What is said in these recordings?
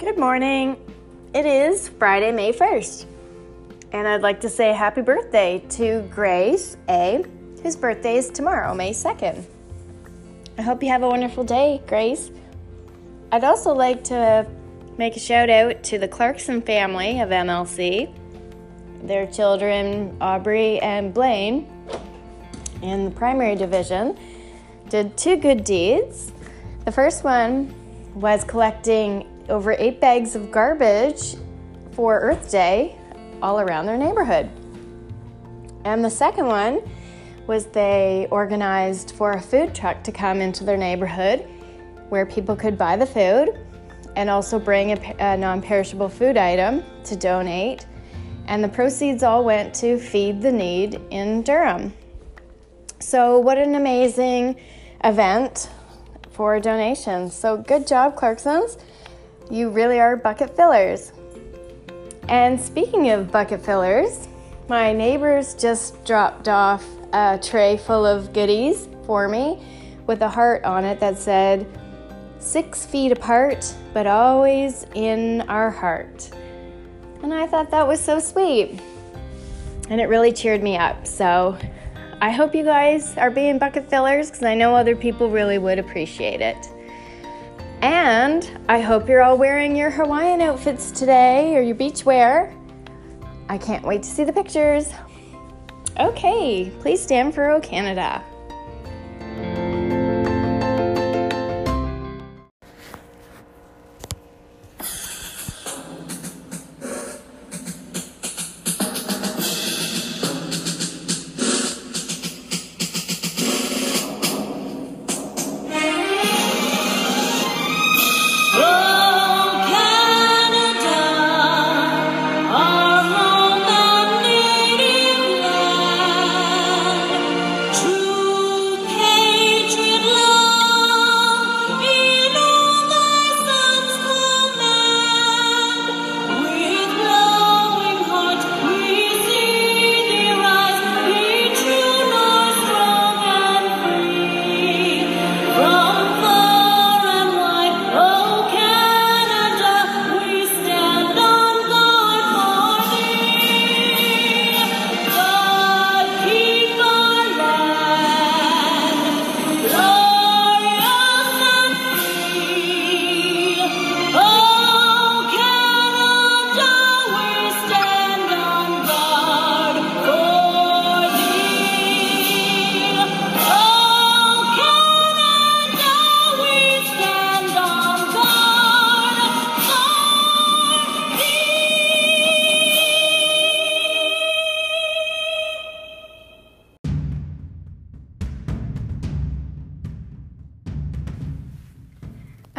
Good morning. It is Friday, May 1st, and I'd like to say happy birthday to Grace A, whose birthday is tomorrow, May 2nd. I hope you have a wonderful day, Grace. I'd also like to make a shout out to the Clarkson family of MLC, their children, Aubrey and Blaine, in the primary division, did two good deeds. The first one was collecting over eight bags of garbage for Earth Day all around their neighborhood. And the second one was they organized for a food truck to come into their neighborhood where people could buy the food and also bring a, a non perishable food item to donate. And the proceeds all went to Feed the Need in Durham. So, what an amazing event for donations. So, good job, Clarksons. You really are bucket fillers. And speaking of bucket fillers, my neighbors just dropped off a tray full of goodies for me with a heart on it that said, six feet apart, but always in our heart. And I thought that was so sweet. And it really cheered me up. So I hope you guys are being bucket fillers because I know other people really would appreciate it. And I hope you're all wearing your Hawaiian outfits today or your beach wear. I can't wait to see the pictures. Okay, please stand for O Canada.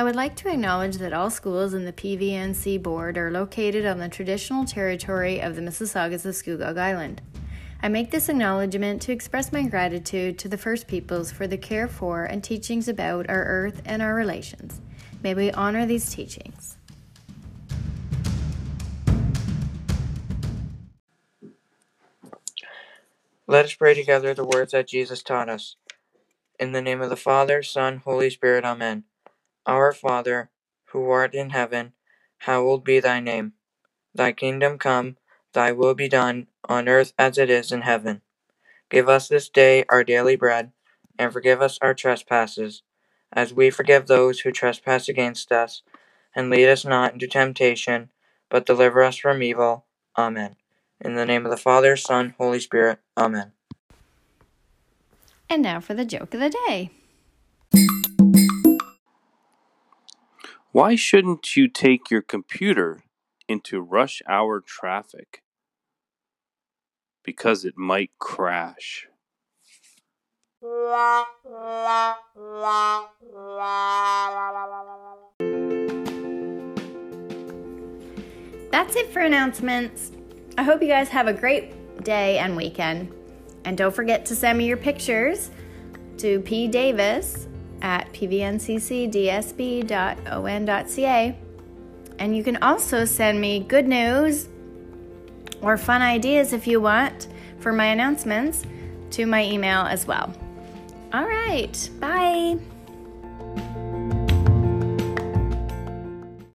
I would like to acknowledge that all schools in the PVNC board are located on the traditional territory of the Mississaugas of Scugog Island. I make this acknowledgement to express my gratitude to the First Peoples for the care for and teachings about our earth and our relations. May we honor these teachings. Let us pray together the words that Jesus taught us. In the name of the Father, Son, Holy Spirit, Amen. Our Father, who art in heaven, hallowed be thy name. Thy kingdom come, thy will be done, on earth as it is in heaven. Give us this day our daily bread, and forgive us our trespasses, as we forgive those who trespass against us. And lead us not into temptation, but deliver us from evil. Amen. In the name of the Father, Son, Holy Spirit. Amen. And now for the joke of the day. Why shouldn't you take your computer into rush hour traffic? Because it might crash. That's it for announcements. I hope you guys have a great day and weekend. And don't forget to send me your pictures to P. Davis at pvnccdsb.on.ca. And you can also send me good news or fun ideas if you want for my announcements to my email as well. All right, bye.